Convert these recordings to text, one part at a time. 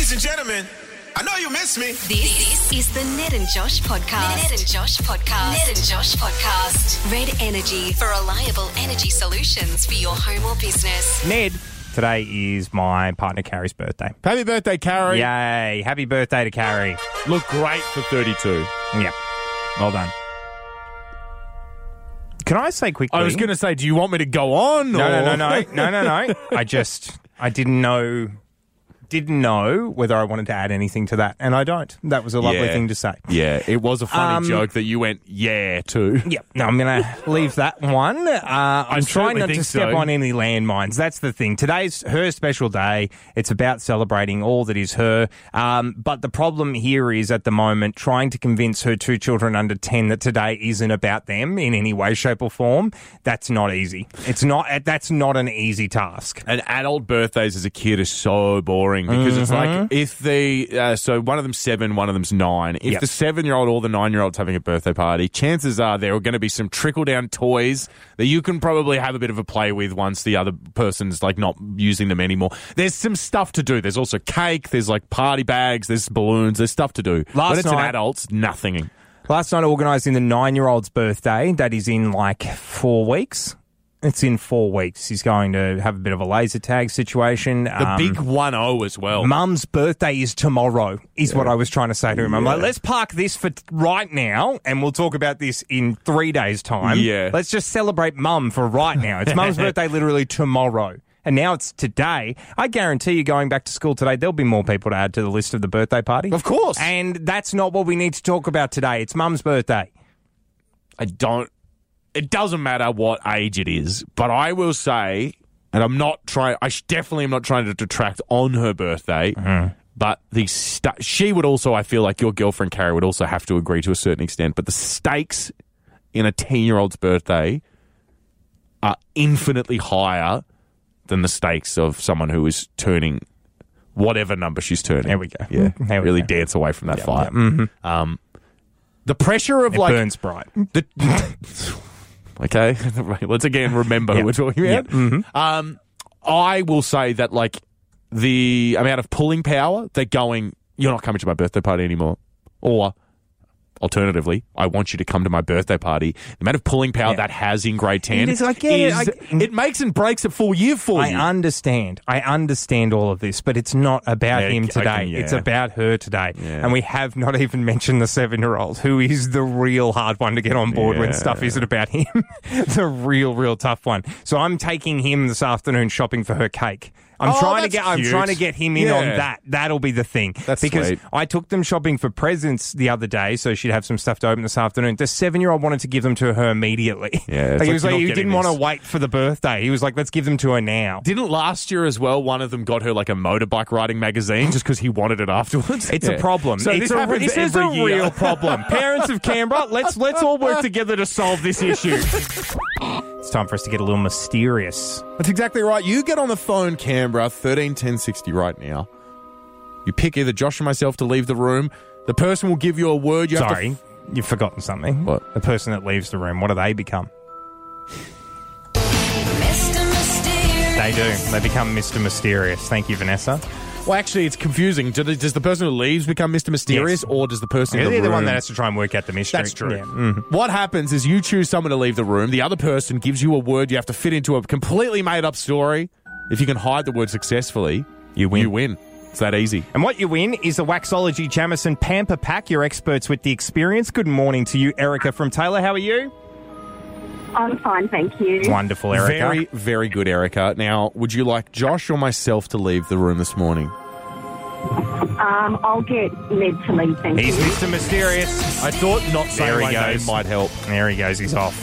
Ladies and gentlemen, I know you miss me. This is the Ned and Josh podcast. Ned and Josh podcast. Ned and Josh podcast. Red Energy for reliable energy solutions for your home or business. Ned, today is my partner Carrie's birthday. Happy birthday, Carrie. Yay! Happy birthday to Carrie. Look great for 32. Yep. Well done. Can I say quickly? I was going to say, do you want me to go on? No, or- no, no, no, no, no, no. I just, I didn't know, didn't know whether I wanted to add anything to that, and I don't. That was a lovely Yeah. thing to say. Yeah, it was a funny Um, joke that you went, yeah, to. Yep. No, I'm going to leave that one. Uh, I'm trying certainly not to think step so. on any landmines. That's the thing. Today's her special day. It's about celebrating all that is her. Um, but the problem here is at the moment trying to convince her two children under 10 that today isn't about them in any way, shape, or form. That's not easy. It's not. That's not an easy task. And adult birthdays as a kid are so boring because it's Mm-hmm. like if the uh, so one of them's seven, one of them's nine. If Yep. the seven year old or the nine year old's having a birthday party, chances are there are going to be some trickle down toys that you can probably have a bit of a play with once the other person's like not using them anymore. There's some stuff to do. There's also cake. There's like party bags. There's balloons. There's stuff to do. Last when it's an night- adult, nothing. Last night, organising the nine year old's birthday. That is in like four weeks. It's in four weeks. He's going to have a bit of a laser tag situation. The um, big one zero as well. Mum's birthday is tomorrow, is what I was trying to say to him. I'm like, let's park this for right now, and we'll talk about this in three days' time. Yeah. Let's just celebrate Mum for right now. It's Mum's birthday literally tomorrow. And now it's today. I guarantee you, going back to school today, there'll be more people to add to the list of the birthday party. Of course. And that's not what we need to talk about today. It's Mum's birthday. I don't. It doesn't matter what age it is, but I will say, and I'm not trying. I definitely am not trying to detract on her birthday. But the sta she would also, I feel like your girlfriend Carrie would also have to agree to a certain extent. But the stakes in a ten year old's birthday are infinitely higher than the stakes of someone who is turning whatever number she's turning. There we go. Yeah, we really go. dance away from that Yeah, fire. yeah. Um, the pressure of It like burns bright. the, okay, let's again remember who we're talking about. Um, I will say that like the amount of pulling power, they're going. You're not coming to my birthday party anymore, or alternatively, I want you to come to my birthday party. The amount of pulling power Yeah. that has in grade ten It is, I get it, is- I- mm. it makes and breaks a full year for I you. I understand. I understand all of this, but it's not about Yeah, him today. can- yeah. It's about her today. And we have not even mentioned the seven year old, who is the real hard one to get on board when stuff isn't about him. the real, real tough one. So I'm taking him this afternoon shopping for her cake. I'm Oh, trying to that's get I'm trying to get him in on that. That'll be the thing. That's because sweet. I took them shopping for presents the other day, so she'd have some stuff to open this afternoon. The seven year old wanted to give them to her immediately. Yeah, Like, he was you're like, not he didn't want to wait for the birthday. He was like, let's give them to her now. Didn't last year as well? One of them got her like a motorbike riding magazine just because he wanted it afterwards. It's a problem. So it's this a, this is a year. real problem. Parents of Canberra, let's let's all work together to solve this issue. It's time for us to get a little mysterious. That's exactly right. You get on the phone, Canberra, 13 10 60 right now. You pick either Josh or myself to leave the room. The person will give you a word. You have Sorry, to. you've forgotten something. What? The person that leaves the room, what do they become? They do. They become Mr. Mysterious. Thank you, Vanessa. well, actually, it's confusing. Do- Does the person who leaves become Mr. Mysterious, Yes. or does the person in They're the the room? one that has to try and work out the mystery. That's true. Yeah. Mhm. What happens is you choose someone to leave the room. The other person gives you a word. You have to fit into a completely made up story. If you can hide the word successfully, You win. You win. It's that easy. And what you win is a Waxology Jamison Pamper Pack. You're experts with the experience. Good morning to you, Erica from Taylor. How are you? I'm fine, thank you. Wonderful, Erica. Very, very good, Erica. Now, would you like Josh or myself to leave the room this morning? Um, I'll get Ned to leave, thank He's you. Mr. Mysterious. I thought not There saying he my goes. name might help. There he goes. He's off.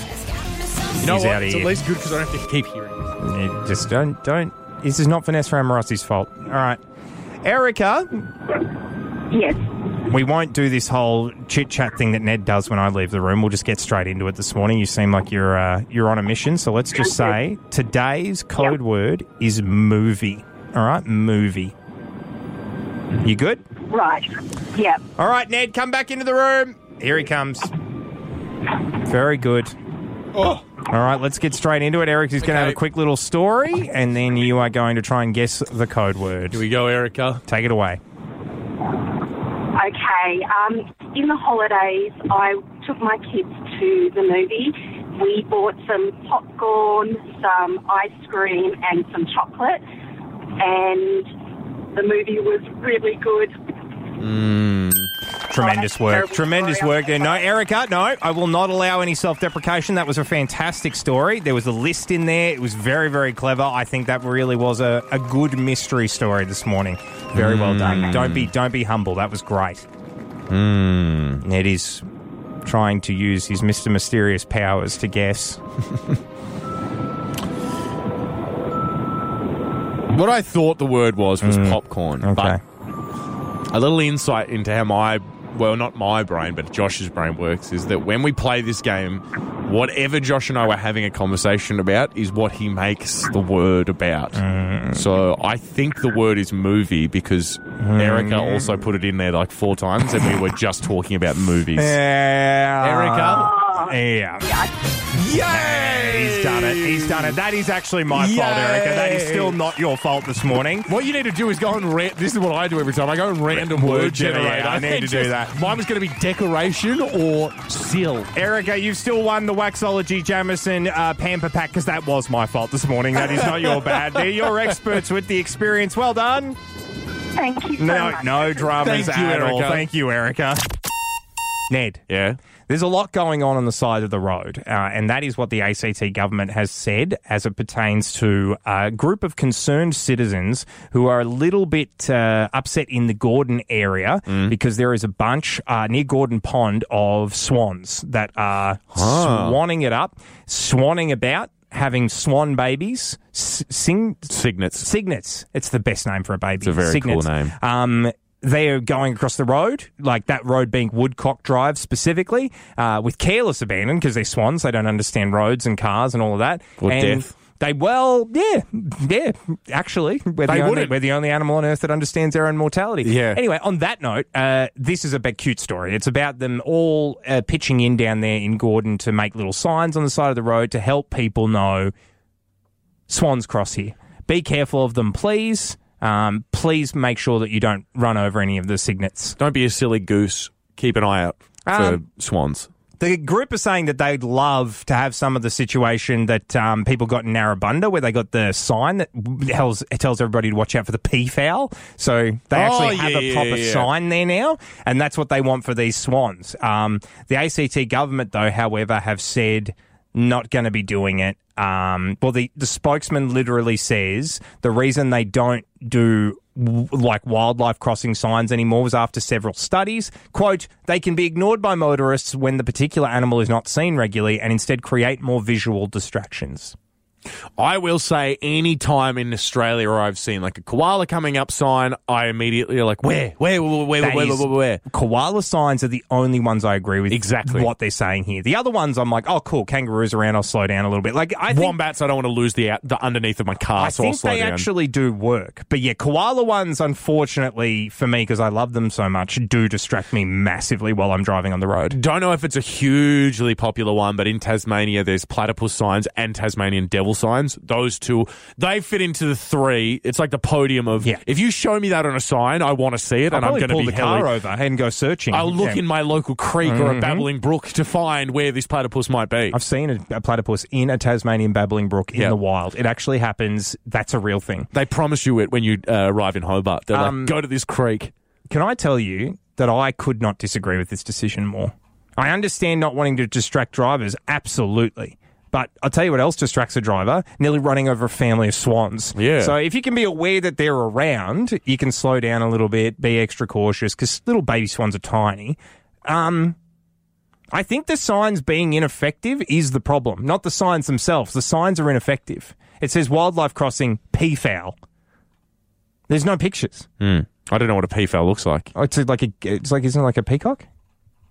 You know He's what? out of It's here. at least good because I don't have to keep hearing this. You just don't, don't. This is not Vanessa Amorosi's fault. All right. Erica, Yes. we won't do this whole chit chat thing that Ned does when I leave the room. We'll just get straight into it this morning. You seem like you're uh, you're on a mission, so let's just say today's code word is movie. All right, movie. You good? Right. Yep. All right, Ned, come back into the room. Here he comes. Very good. Oh, All right, let's get straight into it. Eric is going to have a quick little story, and then you are going to try and guess the code word. here we go, Erica. Take it away. Okay. Um, in the holidays, I took my kids to the movie. We bought some popcorn, some ice cream, and some chocolate. And the movie was really good. Tremendous work. that's a terrible Tremendous work there. No, Erica, no, I will not allow any self deprecation. That was a fantastic story. There was a list in there. It was very, very clever. I think that really was a, a good mystery story this morning. Very well mm. done. Don't be don't be humble. That was great. Mm. Ned is trying to use his Mr. Mysterious powers to guess. What I thought the word was was mm. popcorn. Okay. But a little insight into how my, well, not my brain, but Josh's brain works is that when we play this game, whatever Josh and I were having a conversation about is what he makes the word about. Mm. So I think the word is movie because mm. Erica also put it in there like four times and we were just talking about movies. Yeah. Erica? Yeah. Yay! He's done it. He's done it. That is actually my fault, Erica. That is still not your fault this morning. What you need to do is go and ra- this is what I do every time. I go and random Word word generator. generator. I need to do that. Mine was going to be decoration or seal. Erica, you've still won the Waxology Jamison uh, Pamper Pack because that was my fault this morning. That is not your bad. They're your experts with the experience. Well done. Thank you so No, much. no dramas Thank you, at all. Erica. Thank you, Erica. Ned. Yeah. There's a lot going on on the side of the road, uh, and that is what the ACT government has said as it pertains to a group of concerned citizens who are a little bit uh, upset in the Gordon area because there is a bunch uh, near Gordon Pond of swans that are swanning it up, swanning about. Having swan babies, sing, Signets. Cygnets. It's the best name for a baby. It's a very cool name. Um, they are going across the road, like that road being Woodcock Drive specifically, uh, with careless abandon because they're swans. They don't understand roads and cars and all of that. Or and death. They well, yeah, yeah. Actually, we're the, only, we're the only animal on earth that understands their own mortality. Yeah. Anyway, on that note, uh, this is a big cute story. It's about them all uh, pitching in down there in Gordon to make little signs on the side of the road to help people know swans cross here. Be careful of them, please. Um, please make sure that you don't run over any of the cygnets. Don't be a silly goose. Keep an eye out for Um, swans. The group are saying that they'd love to have some of the situation that um, people got in Narrabundah, where they got the sign that tells, tells everybody to watch out for the peafowl. So they actually Oh, have a proper yeah, yeah. sign there now, and that's what they want for these swans. Um, the ACT government, though, however, have said not going to be doing it. Um, well, the, the spokesman literally says the reason they don't do like wildlife crossing signs anymore was after several studies. Quote, they can be ignored by motorists when the particular animal is not seen regularly and instead create more visual distractions. I will say, any time in Australia where I've seen like a koala coming up sign, I immediately are like, where, where, where, where, where, is- where, where? Koala signs are the only ones I agree with. Exactly. what they're saying here. The other ones, I'm like, oh, cool, kangaroos around. I'll slow down a little bit. Like I think Wombats, I don't want to lose the the underneath of my car, I so I'll think slow they down. actually do work. But yeah, koala ones, unfortunately for me, because I love them so much, do distract me massively while I'm driving on the road. don't know if it's a hugely popular one, but in Tasmania, there's platypus signs and Tasmanian devil signs. Those two, they fit into the three. It's like the podium of, Yeah. if you show me that on a sign, I want to see it, I'll and I'm going to pull be the car hella- over and go searching. I'll look Yeah. in my local creek or a babbling brook to find where this platypus might be. I've seen a, a platypus in a Tasmanian babbling brook in Yeah. the wild. It actually happens. That's a real thing. They promise you it when you uh, arrive in Hobart. They're Um, like, go to this creek. Can I tell you that I could not disagree with this decision more? I understand not wanting to distract drivers, absolutely. But I'll tell you what else distracts a driver nearly running over a family of swans. Yeah. So if you can be aware that they're around, you can slow down a little bit, be extra cautious because little baby swans are tiny. Um, I think the signs being ineffective is the problem, not the signs themselves. The signs are ineffective. It says wildlife crossing peafowl. There's no pictures. I don't know what a peafowl looks like. Oh, it's like a, it's like, isn't it like a peacock?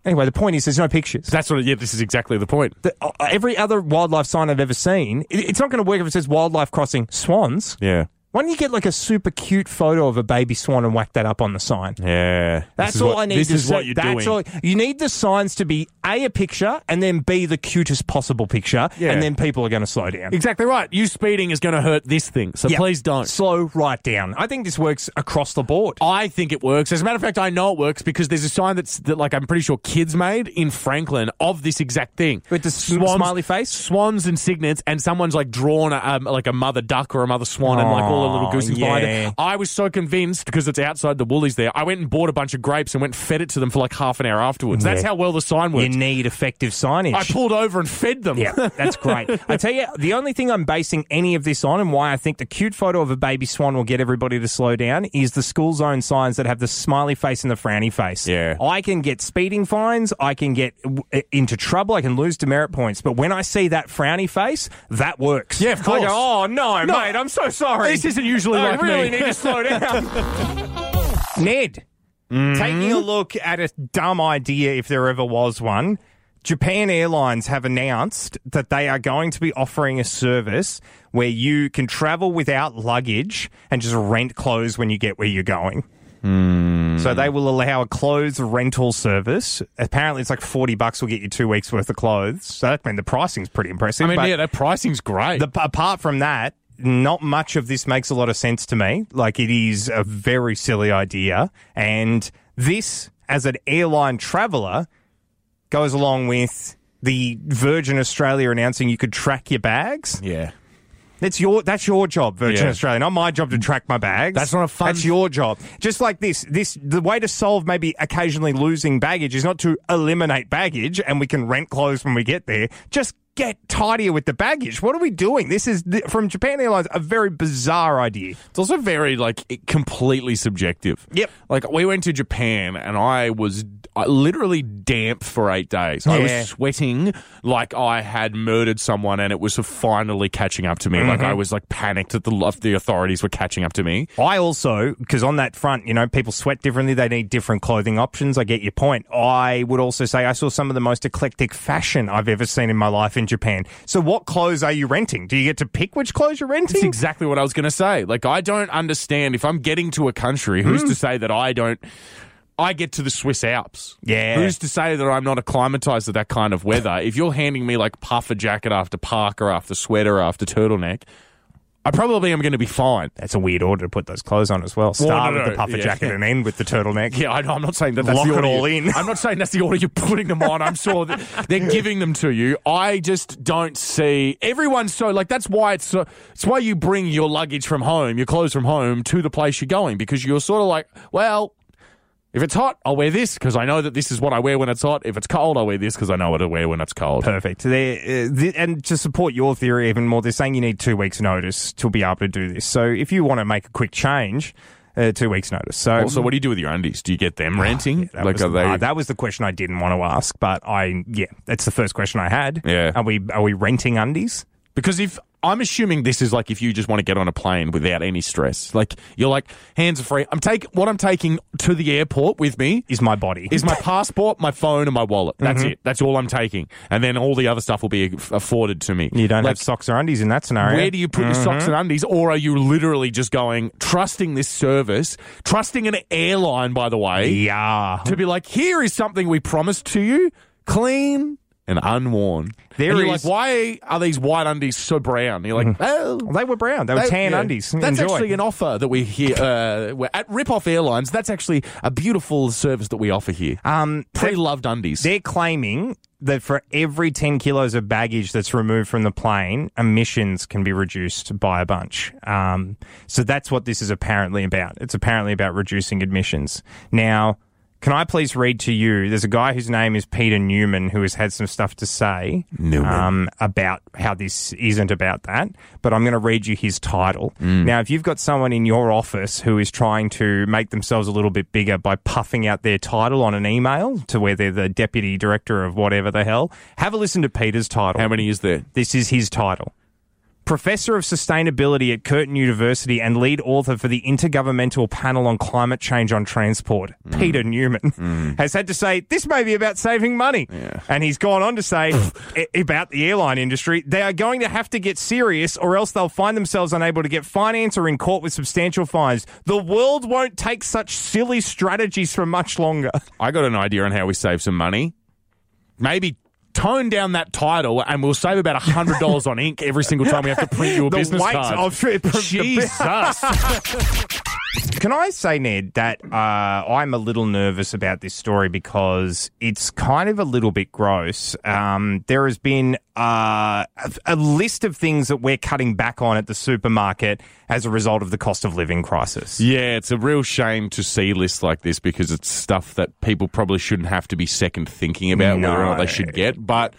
Anyway, the point is there's no pictures. That's what. Yeah, this is exactly the point. The, uh, every other wildlife sign I've ever seen, it, it's not going to work if it says wildlife crossing swans. Yeah. Why don't you get like a super cute photo of a baby swan and whack that up on the sign? Yeah. That's all what- I need. This to is say. what you're That's doing. all- you need the signs to be a a picture and then b the cutest possible picture, Yeah. and then people are going to slow down. Exactly right. You speeding is going to hurt this thing, so Yeah. please don't. slow right down. I think this works across the board. I think it works. As a matter of fact, I know it works because there's a sign that's that, like I'm pretty sure kids made in Franklin of this exact thing With the sm- smiley face? swans and cygnets, and someone's like drawn a, um, like a mother duck or a mother swan, and like all the little Oh, goose things behind it. I was so convinced because it's outside the Woolies there. I went and bought a bunch of grapes and went and fed it to them for like half an hour afterwards. That's Yeah. how well the sign works. You need effective signage. I pulled over and fed them. Yeah, that's great. I tell you, the only thing I'm basing any of this on and why I think the cute photo of a baby swan will get everybody to slow down is the school zone signs that have the smiley face and the frowny face. Yeah. I can get speeding fines, I can get w- uh, into trouble, I can lose demerit points, but when I see that frowny face, that works. Yeah, of course. I go, oh no, No. mate, I'm so sorry. This isn't usually I like really me. need to slow down. Ned, taking a mm-hmm. look at a dumb idea, if there ever was one. Japan Airlines have announced that they are going to be offering a service where you can travel without luggage and just rent clothes when you get where you're going. Hmm. So they will allow a clothes rental service. Apparently, it's like forty bucks will get you two weeks worth of clothes. So that I mean the pricing's pretty impressive. I mean, yeah, that pricing's great. the, apart from that, not much of this makes a lot of sense to me. Like it is a very silly idea, and this, as an airline traveller, goes along with the Virgin Australia announcing you could track your bags. yeah. That's your that's your job, Virgin Yeah. Australia. Not my job to track my bags. That's not a fun- That's your job. Just like this, this the way to solve maybe occasionally losing baggage is not to eliminate baggage, and we can rent clothes when we get there. Just get tidier with the baggage. What are we doing? This is from Japan Airlines a very bizarre idea. It's also very like completely subjective. Yep. Like we went to Japan and I was I literally damp for eight days. I was sweating like I had murdered someone and it was finally catching up to me. Like Mm-hmm. I was like panicked that the the authorities were catching up to me. I also, because on that front, you know, people sweat differently. They need different clothing options. I get your point. I would also say I saw some of the most eclectic fashion I've ever seen in my life in Japan. So, what clothes are you renting? Do you get to pick which clothes you're renting? That's exactly what I was going to say. Like I don't understand if I'm getting to a country, who's Hmm. to say that I don't I get to the Swiss Alps. Yeah. Who's to say that I'm not acclimatized to that kind of weather? if you're handing me like puffer jacket after parka after sweater after turtleneck, I probably am going to be fine. That's a weird order to put those clothes on as well. Start no, with no, the puffer yeah. jacket and end with the turtleneck. Yeah, I know. I'm not saying that that's Lock the it order all you- in. I'm not saying that's the order you're putting them on. I'm sure that they're giving them to you. I just don't see everyone's so like that's why it's so it's why you bring your luggage from home, your clothes from home to the place you're going because you're sort of like, well, if it's hot, I'll wear this because I know that this is what I wear when it's hot. If it's cold, I'll wear this because I know what to wear when it's cold. Perfect. Uh, th- and to support your theory even more, they're saying you need two weeks' notice to be able to do this. So if you want to make a quick change, uh, two weeks' notice. So Also, what do you do with your undies? Do you get them renting? That, like, was, are they? uh, that was the question I didn't want to ask, but I yeah, that's the first question I had. Yeah. Are we are we renting undies? Because if I'm assuming this is like if you just want to get on a plane without any stress, like you're like hands are free. I'm take what I'm taking to the airport with me Is my body is my passport, my phone, and my wallet. That's Mm-hmm. it. That's all I'm taking, and then all the other stuff will be afforded to me. You don't like, have socks or undies in that scenario. Where do you put your socks Mm-hmm. and undies, or are you literally just going trusting this service, trusting an airline, by the way, Yeah. to be like, here is something we promised to you, clean and unworn. There and you're is- like, why are these white undies so brown? And you're like, oh. They were brown. They were they- tan yeah. undies. That's Enjoy. actually an offer that we hear uh, we're at Rip Off Airlines. That's actually a beautiful service that we offer here. um, Pre-loved undies. They're claiming that for every 10 kilos of baggage that's removed from the plane, emissions can be reduced by a bunch. Um, so that's what this is apparently about. It's apparently about reducing emissions. Now, can I please read to you? There's a guy whose name is Peter Newman who has had some stuff to say Um, about how this isn't about that, but I'm going to read you his title. Now, if you've got someone in your office who is trying to make themselves a little bit bigger by puffing out their title on an email to where they're the deputy director of whatever the hell, have a listen to Peter's title. How many is there? This is his title. Professor of sustainability at Curtin University and lead author for the Intergovernmental Panel on Climate Change on Transport, Mm. Peter Newman, has had to say this may be about saving money. And he's gone on to say about the airline industry, they are going to have to get serious or else they'll find themselves unable to get finance or in court with substantial fines. The world won't take such silly strategies for much longer. I got an idea on how we save some money. Maybe tone down that title and we'll save about $100 on ink every single time we have to print you a The business weight card. of Jesus. Can I say, Ned, that uh, I'm a little nervous about this story because it's kind of a little bit gross. Um, there has been uh, a, a list of things that we're cutting back on at the supermarket as a result of the cost of living crisis. yeah, it's a real shame to see lists like this because it's stuff that people probably shouldn't have to be second thinking about whether or not they should get. But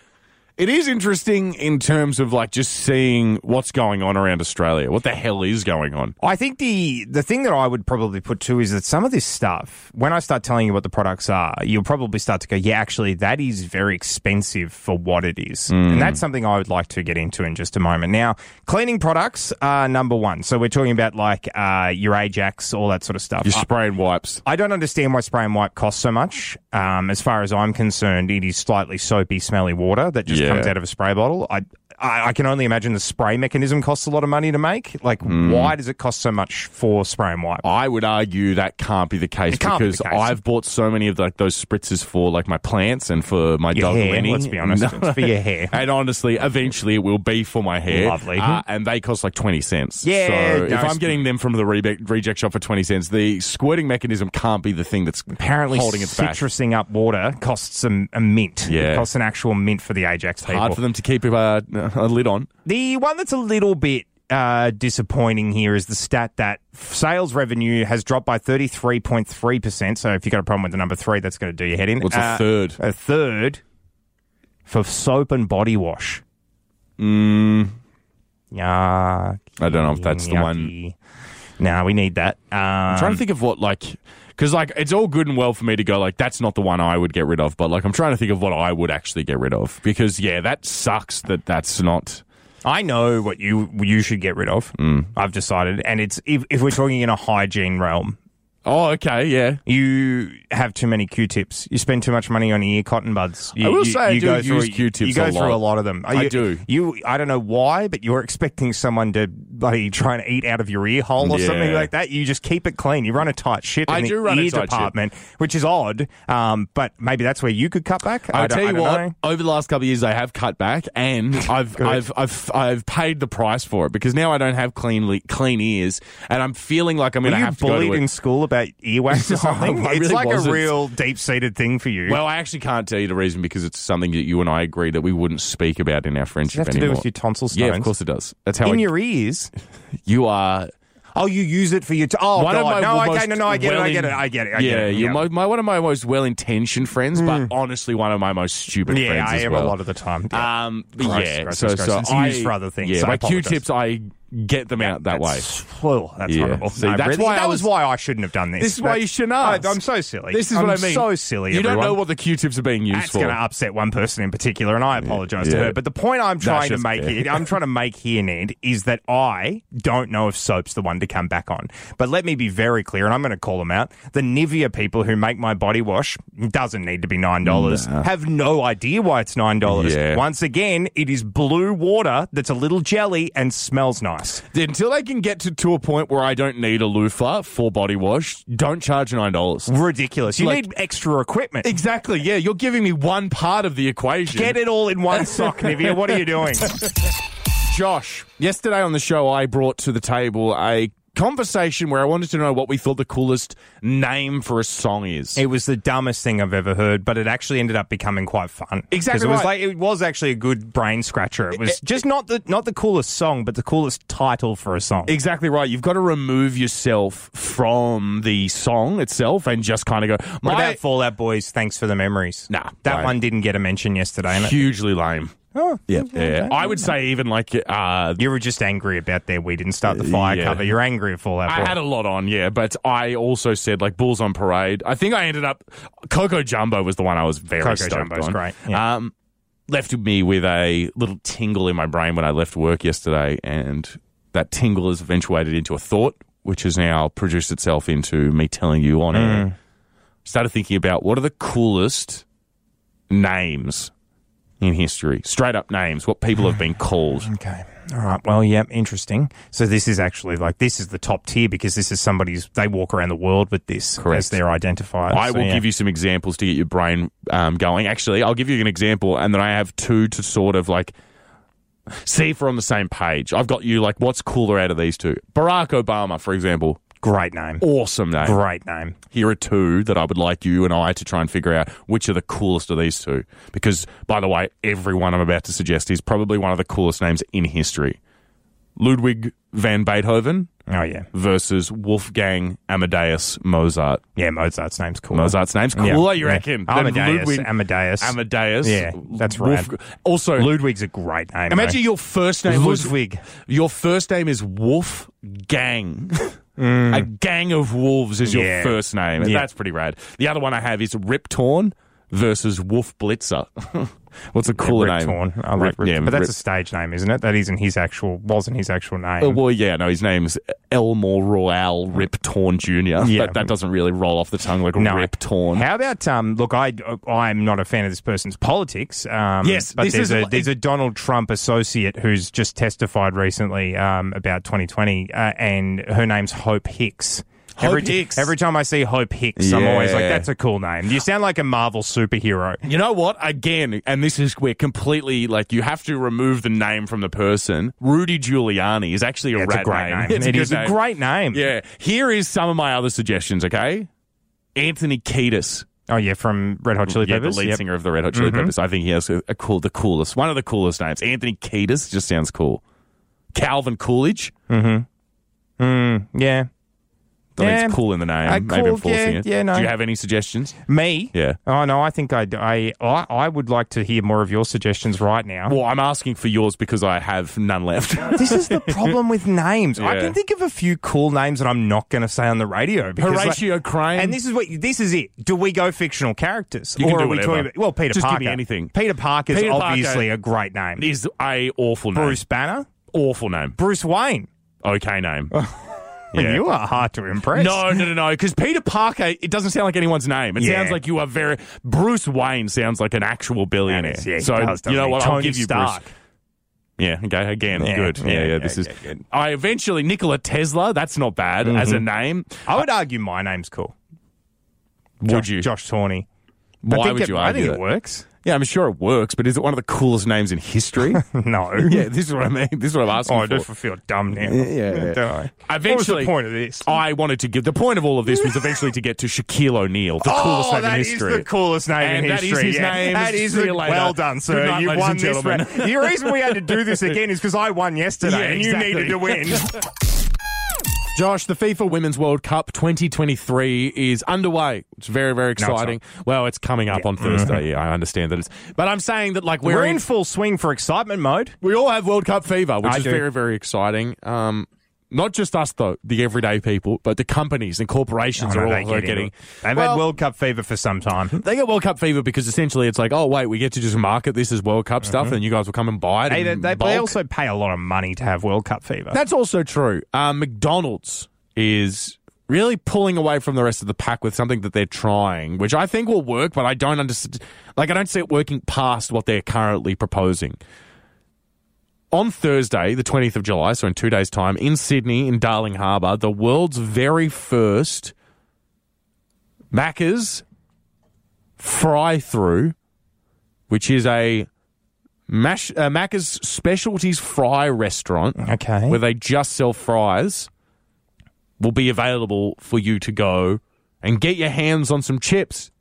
it is interesting in terms of like just seeing what's going on around Australia. What the hell is going on? I think the the thing that I would probably put too is that some of this stuff, when I start telling you what the products are, you'll probably start to go, yeah, actually, that is very expensive for what it is. And that's something I would like to get into in just a moment. Now, cleaning products are number one. So we're talking about like uh, your Ajax, all that sort of stuff. Your spray and wipes. I don't understand why spray and wipe costs so much. Um, as far as I'm concerned, it is slightly soapy, smelly water that just Yeah. Comes out of a spray bottle. I, I, I can only imagine the spray mechanism costs a lot of money to make. Like, why does it cost so much for spray and wipe? I would argue that can't be the case can't be because the case. I've bought so many of like those spritzers for like my plants and for my Your dog hair, Lenny. let's be honest, it's for your hair. And honestly, eventually it will be for my hair. Lovely. Uh, and they cost like 20 cents. Yeah, So no, if I'm getting them from the rebe- reject shop for 20 cents, the squirting mechanism can't be the thing that's Apparently, holding it back. citrusing up water costs a, a mint. Yeah. It costs an actual mint for the Ajax people. Hard for them to keep uh, a lid on. The one that's a little bit uh, disappointing here is the stat that sales revenue has dropped by 33.3%. So if you've got a problem with the number three, that's going to do your head in. What's a Uh, third? A third for soap and body wash. Mm, Yuck. I don't know if that's the one. No, we need that. Um, I'm trying to think of what like because like it's all good and well for me to go like that's not the one I would get rid of, but like I'm trying to think of what I would actually get rid of because yeah, that sucks that that's not. I know what you you should get rid of. Mm. I've decided, and it's if, if we're talking in a hygiene realm, Oh, okay, yeah. you have too many Q-tips. You spend too much money on ear cotton buds. You, I will you, say I you do go use through, Q-tips You go a through lot. a lot of them. I you- do. You, I don't know why, but you're expecting someone to bloody try and eat out of your ear hole or Yeah. something like that. You just keep it clean. You run a tight ship I do run a tight ship. which is odd. Um, but maybe that's where you could cut back. I I'll don't- tell I you what. know. Over the last couple of years, I have cut back, and I've I've I've I've paid the price for it because now I don't have clean clean ears, and I'm feeling like I'm going to you have to go bullied to in school about earwax or something? I it's really like wasn't. a real deep-seated thing for you. Well, I actually can't tell you the reason because it's something that you and I agree that we wouldn't speak about in our Does it friendship have to do with your tonsil yeah, of course it does. That's how in I, your ears. you are. Oh, you use it for your. T- oh, One of God. my no, okay, most no, no, I get it, I get it, I get it, I yeah, get it. you're my, my one of my most well-intentioned friends, but honestly, one of my most stupid yeah, friends I as am well. a lot of the time. Yeah. Um, but Gross, yeah, gross, so gross, so It's I used for other things, Yeah, so I my. Q-tips, I get them out that way. That's, well, that's Yeah. horrible. See, No, that's really, why I that was was- why I shouldn't have done this. This is why you shouldn't I- ask. I'm so silly. This is I'm what I mean. So silly. You don't know what the Q-tips are being used That's for. going to upset one person in particular, and I apologise to Yeah. her. But the point I'm trying to make here, I'm trying to make here, Ned, is that I don't know if soap's the one to come back on. But let me be very clear, and I'm going to call them out. The Nivea people who make my body wash doesn't need to be nine dollars. Have no idea why it's nine dollars. Yeah. Once again, it is blue water that's a little jelly and smells nice. Until they can get to, to a point where I don't need a loofah for body wash, don't charge nine dollars. Ridiculous. You Like- need extra equipment. Exactly. Yeah, you're giving me one part of the equation. Get it all in one sock, Nivea. What are you doing? Josh, yesterday on the show, I brought to the table a conversation where I wanted to know what we thought the coolest name for a song is. It was the dumbest thing I've ever heard, but it actually ended up becoming quite fun. Exactly, It was right. like it was actually a good brain scratcher. It was eh, eh, just eh. not the not the coolest song, but the coolest title for a song. Exactly right. You've got to remove yourself from the song itself and just kind of go. what My about Fall Out Boys? Thanks for the memories. Nah, that one didn't get a mention yesterday. And it, hugely lame. Oh, Yeah, yeah. I would say even like uh, you were just angry about their we didn't start the fire Yeah. cover. You're angry at Fall Out I Boy. had a lot on, yeah, but I also said like Bulls on Parade. I think I ended up Coco Jumbo was the one I was very Coco stoked Jumbo's on. great, yeah. Um, left me with a little tingle in my brain when I left work yesterday, and that tingle has eventuated into a thought, which has now produced itself into me telling you on air. Started thinking about what are the coolest names in history, straight up names, what people have been called. Okay. All right. Well, yeah, interesting. So this is actually like this is the top tier because this is somebody's. They walk around the world with this Correct. as their identifier. I will give you some examples to get your brain um, going. Actually, I'll give you an example, and then I have two to sort of like see if we're on the same page. I've got you like, what's cooler out of these two? Barack Obama, for example, great name. awesome name. Great name. Here are two that I would like you and I to try and figure out which are the coolest of these two. Because, by the way, everyone I'm about to suggest is probably one of the coolest names in history. Ludwig van Beethoven Oh yeah, versus Wolfgang Amadeus Mozart. yeah. Mozart's name's cool. Mozart's name's Yeah, cooler, you yeah. reckon? than Amadeus. Ludwig- Amadeus. Amadeus. Yeah, that's right. Also, Ludwig's a great name. imagine though. your first name was Ludwig. Your first name is Wolf Gang. A gang of wolves is your Mm. Yeah. first name. Yeah. That's pretty rad. The other one I have is Rip Torn versus Wolf Blitzer. What's a cooler Rip name? Torn. I like Rip- Rip, yeah, but that's Rip- a stage name, isn't it? That isn't his actual. Wasn't his actual name. Oh, well, yeah, no, his name's Elmore Rual Rip Torn Jr. Yeah. But that doesn't really roll off the tongue like No. Rip Torn. How about um? Look, I I'm not a fan of this person's politics. Um, Yes, but there's a there's a Donald Trump associate who's just testified recently um, about 2020, uh, and her name's Hope Hicks. Hope every, Hicks. every time I see Hope Hicks, I'm always like, "That's a cool name." You sound like a Marvel superhero. You know what? Again, and this is where completely like you have to remove the name from the person. Rudy Giuliani is actually a Yeah, it's a great name. It's It good is a great name. Yeah. Here is some of my other suggestions. Okay, Anthony Kiedis. Oh yeah, from Red Hot Chili yeah, Peppers. the lead Yep. singer of the Red Hot Chili Mhm. Peppers. I think he has a, a cool, the coolest, one of the coolest names. Anthony Kiedis just sounds cool. Calvin Coolidge. Mm, yeah. I Yeah. it's cool in the name. Uh, Maybe I'm forcing yeah, it. yeah, no. Do you have any suggestions? Me? Yeah. Oh no, I think I'd, I I I would like to hear more of your suggestions right now. Well, I'm asking for yours because I have none left. this is the problem with names. I can think of a few cool names that I'm not going to say on the radio. because, like- Horatio Crane. and this is what this is it. Do we go fictional characters, You can or do are we talking about? Well, Peter Just give Parker. me anything. Peter Parker's Peter Parker obviously a great name. is a awful name. Bruce Banner, awful name. Bruce Wayne. Okay name. Oh, and you are hard to impress. No, no, no, no. Because Peter Parker, it doesn't sound like anyone's name. It Yeah. sounds like you are very. Bruce Wayne sounds like an actual billionaire. Is- yeah, so does, you know doesn't what? he? I'll give you Stark. Bruce. Yeah. Okay. Again, Yeah, good. Yeah. yeah, Yeah. yeah, this is. yeah, good. I eventually Nikola Tesla. That's not bad mm-hmm. as a name. I would argue my name's cool. Would Josh, you? Josh Tawney? Why would it, you I think that? it works. Yeah, I'm sure it works, but is it one of the coolest names in history? No. yeah. This is what I mean. This is what I'm asking Oh, I for. just feel dumb now. Yeah, yeah. Don't I? Eventually, what was the point of this? I wanted to give the point of all of this was eventually to get to Shaquille O'Neal, the oh, coolest oh, name that in is history. the coolest name And in that is history. his yeah. name. That is the- well done, sir. night, you won this. round. The reason we had to do this again is because I won yesterday, Yeah, and you exactly. needed to win. Josh, the FIFA Women's World Cup 2023 is underway. It's very, very exciting. well, it's coming up on Thursday. Yeah, I understand that it's. But I'm saying that like we're, We're in, in full swing for excitement mode. we all have World Cup fever, which I is do. very, very exciting. Um, not just us though, the everyday people, but the companies and corporations Oh, are no, all they get getting. it. They've Well, had World Cup fever for some time. They get World Cup fever because essentially it's like, oh wait, we get to just market this as World Cup stuff, and you guys will come and buy it. Hey, they, they, they also pay a lot of money to have World Cup fever. That's also true. Um, McDonald's is really pulling away from the rest of the pack with something that they're trying, which I think will work, but I don't understand. Like, I don't see it working past what they're currently proposing. On Thursday, the 20th of July, so in two days' time, in Sydney, in Darling Harbour, the world's very first Macca's fry through, which is a Mash, uh, Macca's specialties fry restaurant okay. where they just sell fries will be available for you to go and get your hands on some chips.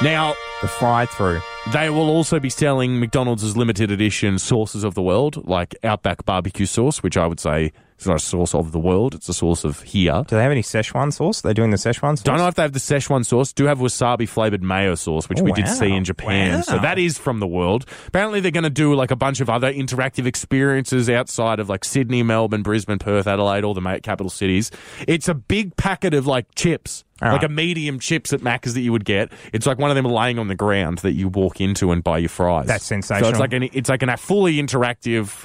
Now, the fry through. They will also be selling McDonald's limited edition sauces of the world, like Outback barbecue sauce, which I would say It's not a source of the world. It's a source of here. Do they have any Szechuan sauce? They're doing the Szechuan sauce. Don't know if they have the Szechuan sauce. Do have wasabi flavored mayo sauce, which Oh, we did see in Japan. So that is from the world. Apparently, they're going to do like a bunch of other interactive experiences outside of like Sydney, Melbourne, Brisbane, Perth, Adelaide, all the capital cities. It's a big packet of like chips. All like right. a medium chips at Macca's that you would get. It's like one of them laying on the ground that you walk into and buy your fries. That's So sensational. it's like an it's like an, a fully interactive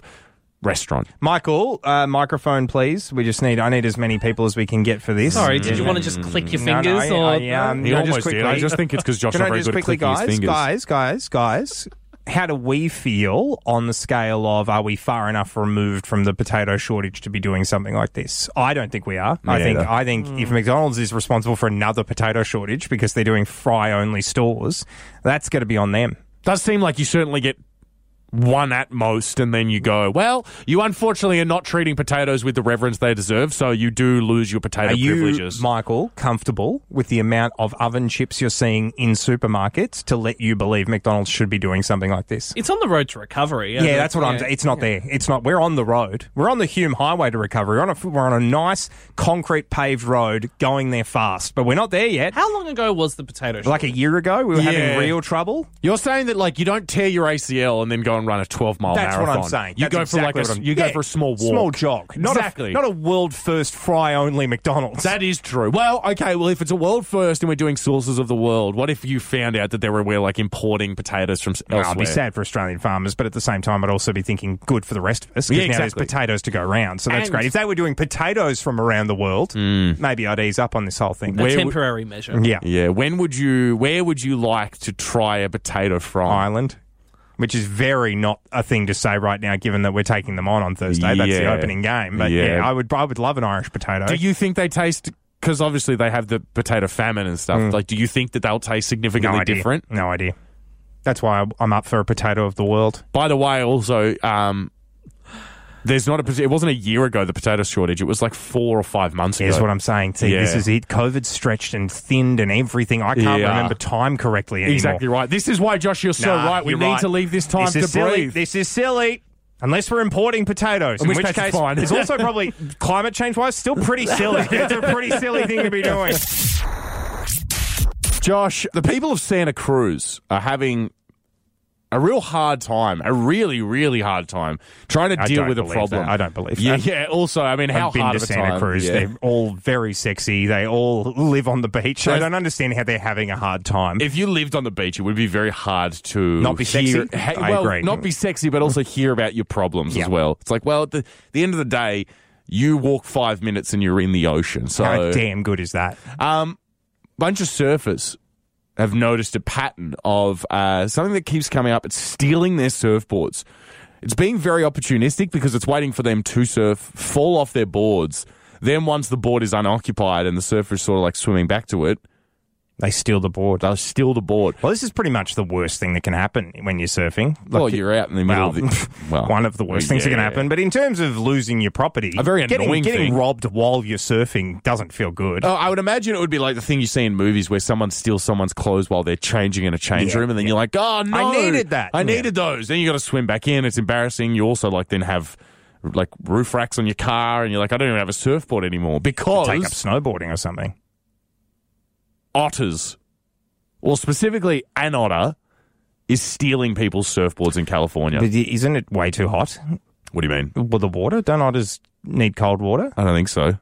restaurant. Michael, uh, microphone, please. We just need. I need as many people as we can get for this. Sorry, did you want to just click your fingers? No, no, fingers? I- or I, um, He no, almost just did. I just think it's because Josh Can is I very just good at quickly, clicking his guys, fingers. guys, guys, guys? How do we feel on the scale of are we far enough removed from the potato shortage to be doing something like this? I don't think we are. I think either. I think if McDonald's is responsible for another potato shortage because they're doing fry only stores, that's going to be on them. does seem like you certainly get one at most, and then you go, well, you unfortunately are not treating potatoes with the reverence they deserve, so you do lose your potato Are you, privileges. Michael, comfortable with the amount of oven chips you're seeing in supermarkets to let you believe McDonald's should be doing something like this? It's on the road to recovery. Yeah, that's what I'm. It's not there. It's not. We're on the road. We're on the Hume Highway to recovery. We're on a. We're on a nice concrete paved road, going there fast, but we're not there yet. How long ago was the potato? Like a year ago, we were Yeah. having real trouble. You're saying that like you don't tear your ACL and then go and run a 12 mile That's marathon. what I'm saying. You That's go exactly for like what a I'm- you go for a small walk, small jog. Not exactly. A, not a world first fry only McDonald's. That is true. Well, okay. Well, if it's a world first and we're doing sources of the world, what if you found out that there were we're like importing potatoes from s- Well, I'd be sad for Australian farmers, but at the same time, I'd also be thinking good for the rest of us because Yeah, now there's potatoes to go around. So that's And- great. If they were doing potatoes from around the world, hmm. maybe I'd ease up on this whole thing. a Where would- temporary measure. yeah, Yeah. When would you? Where would you like to try a potato from? Ireland, which is very not a thing to say right now, given that we're taking them on on Thursday. That's the Yeah. opening game. But yeah. Yeah. I would I would love an Irish potato. Do you think they taste? Because obviously they have the potato famine and stuff. Like, do you think that they'll taste no significantly idea. different? No idea. That's why I'm up for a potato of the world. By the way, also, um, there's not a. It wasn't a year ago the potato shortage. It was like four or five months Here's ago. what I'm saying. See, this is it. COVID stretched and thinned and everything. I can't Yeah. remember time correctly anymore. Exactly right. This is why, Josh, you're so Nah, right. We need right. to leave this time This to silly. breathe. This is silly. Unless we're importing potatoes, in, which which, case it's case fine. it's also probably climate change wise still pretty silly. it's a pretty silly thing to be doing. Josh, the people of Santa Cruz are having a real hard time, a really, really hard time trying to I deal with a problem. that. I don't believe yeah, that. Yeah, also, I mean, how I've been hard to Santa time? Cruz. Yeah. They're all very sexy. They all live on the beach. I don't understand how they're having a hard time. If you lived on the beach, it would be very hard to Not be hear, sexy? ha- I agree. not be sexy, but also hear about your problems Yeah. as well. It's like, well, at the, the end of the day, you walk five minutes and you're in the ocean. So, how damn good is that? um, bunch of surfers have noticed a pattern of uh, something that keeps coming up. It's stealing their surfboards. It's being very opportunistic because it's waiting for them to surf, fall off their boards. Then once the board is unoccupied and the surfer is sort of like swimming back to it, They steal the board. they'll steal the board. Well, this is pretty much the worst thing that can happen when you're surfing. Like, well, you're out in the middle well, of the well, one of the worst things that can yeah. happen. But in terms of losing your property, A very getting, annoying getting thing. robbed while you're surfing doesn't feel good. Oh, I would imagine it would be like the thing you see in movies where someone steals someone's clothes while they're changing in a change Yeah, room, and then you're like, "Oh no, I needed that." I Yeah. needed those." Then you got to swim back in. It's embarrassing. You also like then have like roof racks on your car, and you're like, "I don't even have a surfboard anymore because Take up snowboarding or something. Otters, or specifically an otter, is stealing people's surfboards in California." But isn't it way too hot? what do you mean? Well, the water? Don't otters need cold water? I don't think so.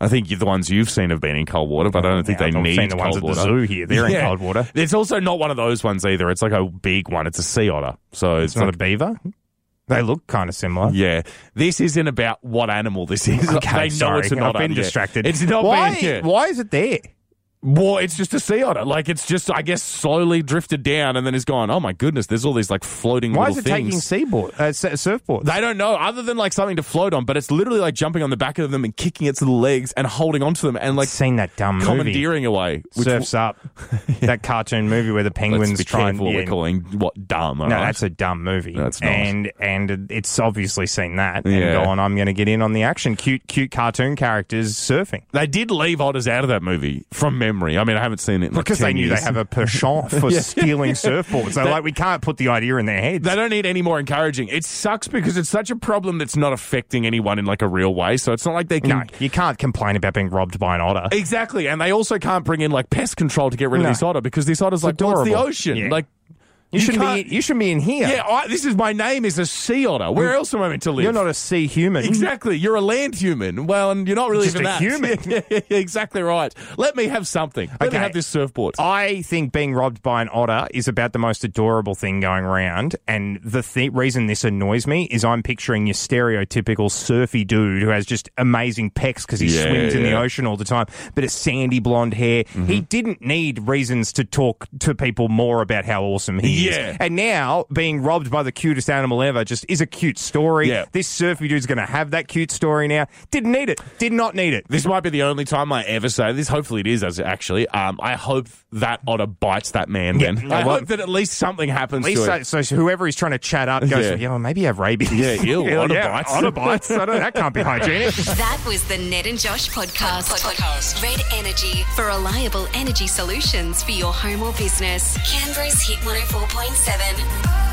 I think the ones you've seen have been in cold water, but I don't think Yeah, they I've need seen the ones cold at the zoo here. They're in cold water. It's also not one of those ones either. It's like a big one. It's a sea otter. So it's, It's not like, a beaver. They look kind of similar. yeah. This isn't about what animal this is. Okay, they know sorry. it's an otter. I've been distracted. It's not why? being. Yeah. Why is it there? Well, it's just a sea otter. Like it's just, I guess, slowly drifted down and then it's gone. Oh my goodness! There's all these like floating Why is it things. taking seaboard, uh, surfboards? They don't know, other than like something to float on, but it's literally like jumping on the back of them and kicking its little legs and holding onto them and like seen that dumb movie. commandeering away. Which Surfs Up. that cartoon movie where the penguins Let's be try and careful yeah, we're calling what dumb. No, right? that's a dumb movie. No, not. And and it's obviously seen that and Yeah. gone. I'm going to get in on the action. Cute, cute cartoon characters surfing. They did leave otters out of that movie from memory. Memory. I mean, I haven't seen it in like Because they 10 knew years. they have a penchant for stealing surfboards. So, like, we can't put the idea in their heads. They don't need any more encouraging. It sucks because it's such a problem that's not affecting anyone in like a real way. So it's not like they mm, can. no, you can't complain about being robbed by an otter. Exactly, and they also can't bring in like pest control to get rid No. of this otter because this otter's like, well, it's the ocean. Yeah. Like, You, shouldn't be. You should be in here. Yeah, I, this is my name is a sea otter. Where else am I meant to live? You're not a sea human. Exactly. You're a land human. Well, and you're not really Just even a that. human. Yeah, yeah, yeah, exactly right. Let me have something. Let Okay. me have this surfboard. I think being robbed by an otter is about the most adorable thing going around. And the th- reason this annoys me is I'm picturing your stereotypical surfy dude who has just amazing pecs because he Yeah, swims in the ocean all the time, but a sandy blonde hair. Mm-hmm. He didn't need reasons to talk to people more about how awesome he Yeah. And now being robbed by the cutest animal ever just is a cute story. Yeah. This surfy dude's going to have that cute story now. Didn't need it. Did not need it. This might be the only time I ever say this. Hopefully, it is. As actually, um, I hope that otter bites that man. Yeah, then yeah, I well- hope that at least something happens At least to so, it. so whoever he's trying to chat up goes, Yeah. yeah, well, maybe you have rabies. Yeah, ew, otter bites. Otter bites. I don't, that can't be hygienic. That was the Ned and Josh podcast. podcast. Red Energy for reliable energy solutions for your home or business. Canberra's Hit 104.7.